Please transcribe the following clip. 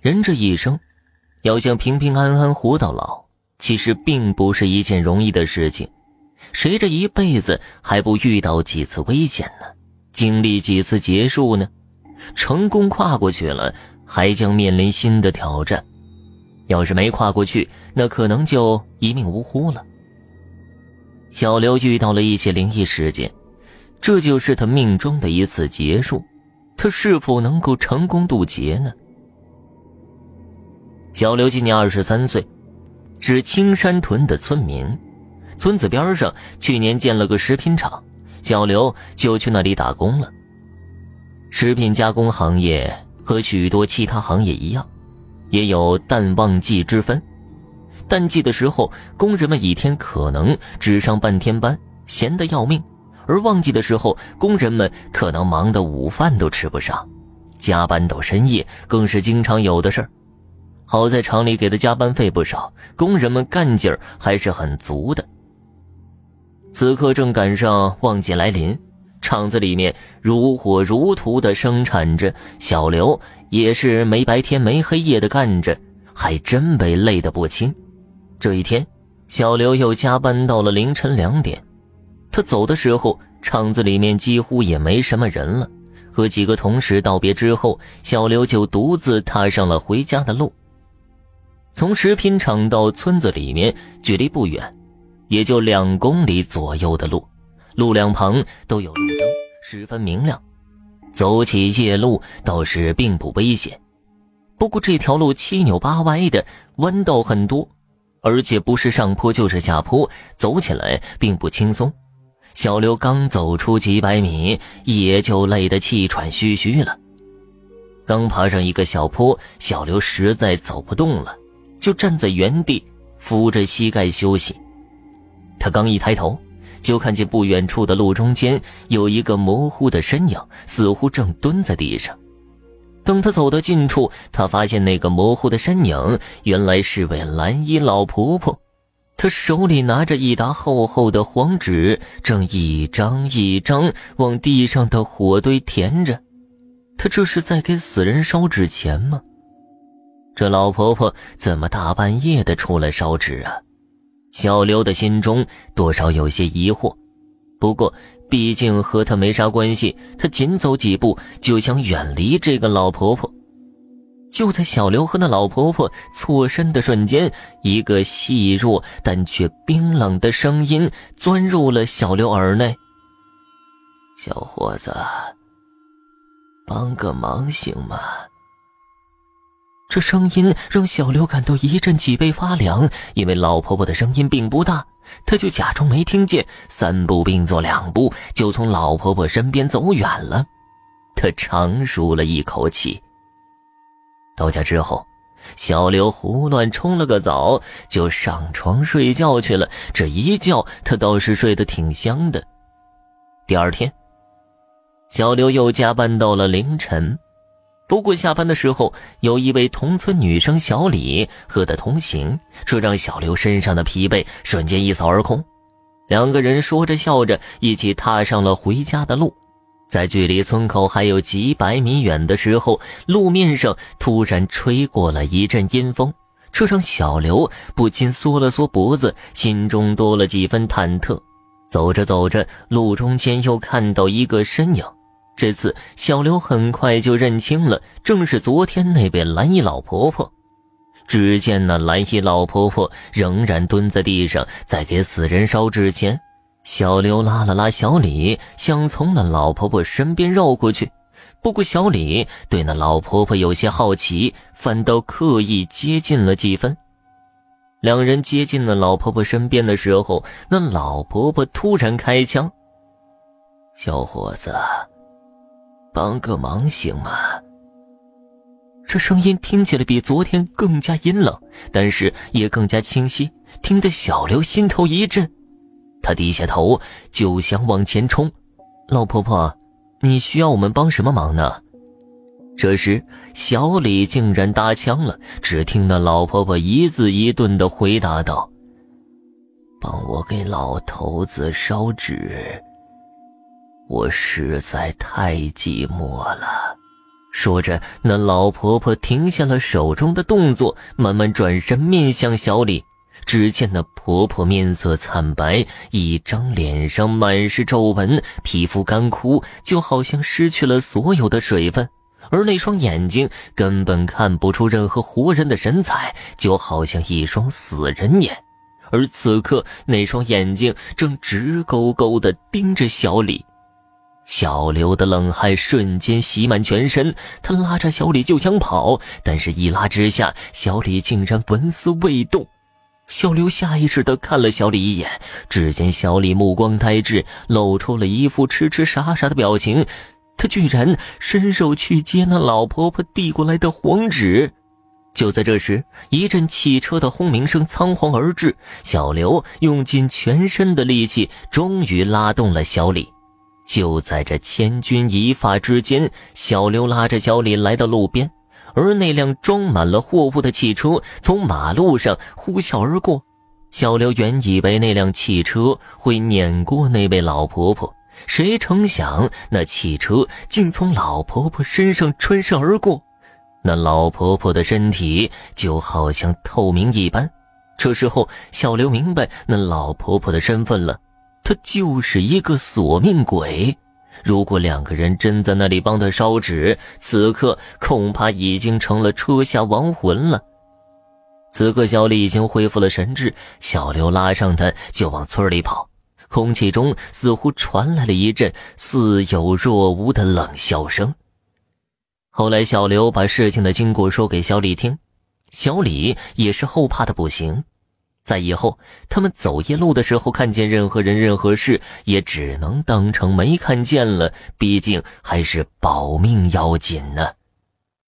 人这一生，要想平平安安活到老，其实并不是一件容易的事情。谁这一辈子还不遇到几次危险呢？经历几次结束呢？成功跨过去了，还将面临新的挑战。要是没跨过去，那可能就一命呜呼了。小刘遇到了一些灵异事件，这就是他命中的一次结束。他是否能够成功渡劫呢？小刘今年二十三岁，是青山屯的村民。村子边上去年建了个食品厂，小刘就去那里打工了。食品加工行业和许多其他行业一样，也有淡旺季之分。淡季的时候，工人们一天可能只上半天班，闲得要命；而旺季的时候，工人们可能忙得午饭都吃不上，加班到深夜更是经常有的事儿。好在厂里给的加班费不少，工人们干劲儿还是很足的。此刻正赶上旺季来临，厂子里面如火如荼的生产着。小刘也是没白天没黑夜的干着，还真被累得不轻。这一天，小刘又加班到了凌晨两点。他走的时候，厂子里面几乎也没什么人了。和几个同事道别之后，小刘就独自踏上了回家的路。从食品厂到村子里面，距离不远。也就两公里左右的路，路两旁都有路灯，十分明亮。走起夜路倒是并不危险，不过这条路七扭八歪的，弯道很多，而且不是上坡就是下坡，走起来并不轻松。小刘刚走出几百米，也就累得气喘吁吁了。刚爬上一个小坡，小刘实在走不动了，就站在原地，扶着膝盖休息。他刚一抬头，就看见不远处的路中间有一个模糊的身影，似乎正蹲在地上。等他走到近处，他发现那个模糊的身影原来是位蓝衣老婆婆。她手里拿着一沓厚厚的黄纸，正一张一张往地上的火堆填着。她这是在给死人烧纸钱吗？这老婆婆怎么大半夜的出来烧纸啊？小刘的心中多少有些疑惑，不过毕竟和他没啥关系，他紧走几步就想远离这个老婆婆。就在小刘和那老婆婆错身的瞬间，一个细弱但却冰冷的声音钻入了小刘耳内：“小伙子，帮个忙行吗？”这声音让小刘感到一阵脊背发凉，因为老婆婆的声音并不大，他就假装没听见，三步并作两步就从老婆婆身边走远了。他长舒了一口气。到家之后，小刘胡乱冲了个澡，就上床睡觉去了。这一觉，他倒是睡得挺香的。第二天，小刘又加班到了凌晨。不过下班的时候，有一位同村女生小李和他同行，这让小刘身上的疲惫瞬间一扫而空。两个人说着笑着，一起踏上了回家的路。在距离村口还有几百米远的时候，路面上突然吹过了一阵阴风，这让小刘不禁缩了缩脖子，心中多了几分忐忑。走着走着，路中间又看到一个身影。这次小刘很快就认清了，正是昨天那位蓝衣老婆婆。只见那蓝衣老婆婆仍然蹲在地上，在给死人烧纸钱。小刘拉了拉小李，想从那老婆婆身边绕过去。不过小李对那老婆婆有些好奇，反倒刻意接近了几分。两人接近了老婆婆身边的时候，那老婆婆突然开枪：“小伙子。”帮个忙行吗？这声音听起来比昨天更加阴冷，但是也更加清晰，听得小刘心头一震。他低下头就想往前冲。老婆婆，你需要我们帮什么忙呢？这时，小李竟然搭腔了。只听那老婆婆一字一顿地回答道：“帮我给老头子烧纸。”我实在太寂寞了，说着，那老婆婆停下了手中的动作，慢慢转身面向小李。只见那婆婆面色惨白，一张脸上满是皱纹，皮肤干枯，就好像失去了所有的水分。而那双眼睛根本看不出任何活人的神采，就好像一双死人眼。而此刻，那双眼睛正直勾勾地盯着小李。小刘的冷汗瞬间袭满全身，他拉着小李就想跑，但是一拉之下，小李竟然纹丝未动。小刘下意识地看了小李一眼，只见小李目光呆滞，露出了一副痴痴傻傻的表情。他居然伸手去接那老婆婆递过来的黄纸。就在这时，一阵汽车的轰鸣声仓皇而至。小刘用尽全身的力气，终于拉动了小李。就在这千钧一发之间，小刘拉着小李来到路边，而那辆装满了货物的汽车从马路上呼啸而过。小刘原以为那辆汽车会碾过那位老婆婆。谁成想，那汽车竟从老婆婆身上穿身而过，那老婆婆的身体就好像透明一般。这时候，小刘明白那老婆婆的身份了，他就是一个索命鬼。如果两个人真在那里帮他烧纸，此刻恐怕已经成了车下亡魂了。此刻，小李已经恢复了神智，小刘拉上他就往村里跑。空气中似乎传来了一阵似有若无的冷笑声。后来，小刘把事情的经过说给小李听，小李也是后怕的不行。在以后，他们走夜路的时候，看见任何人、任何事，也只能当成没看见了，毕竟还是保命要紧呢。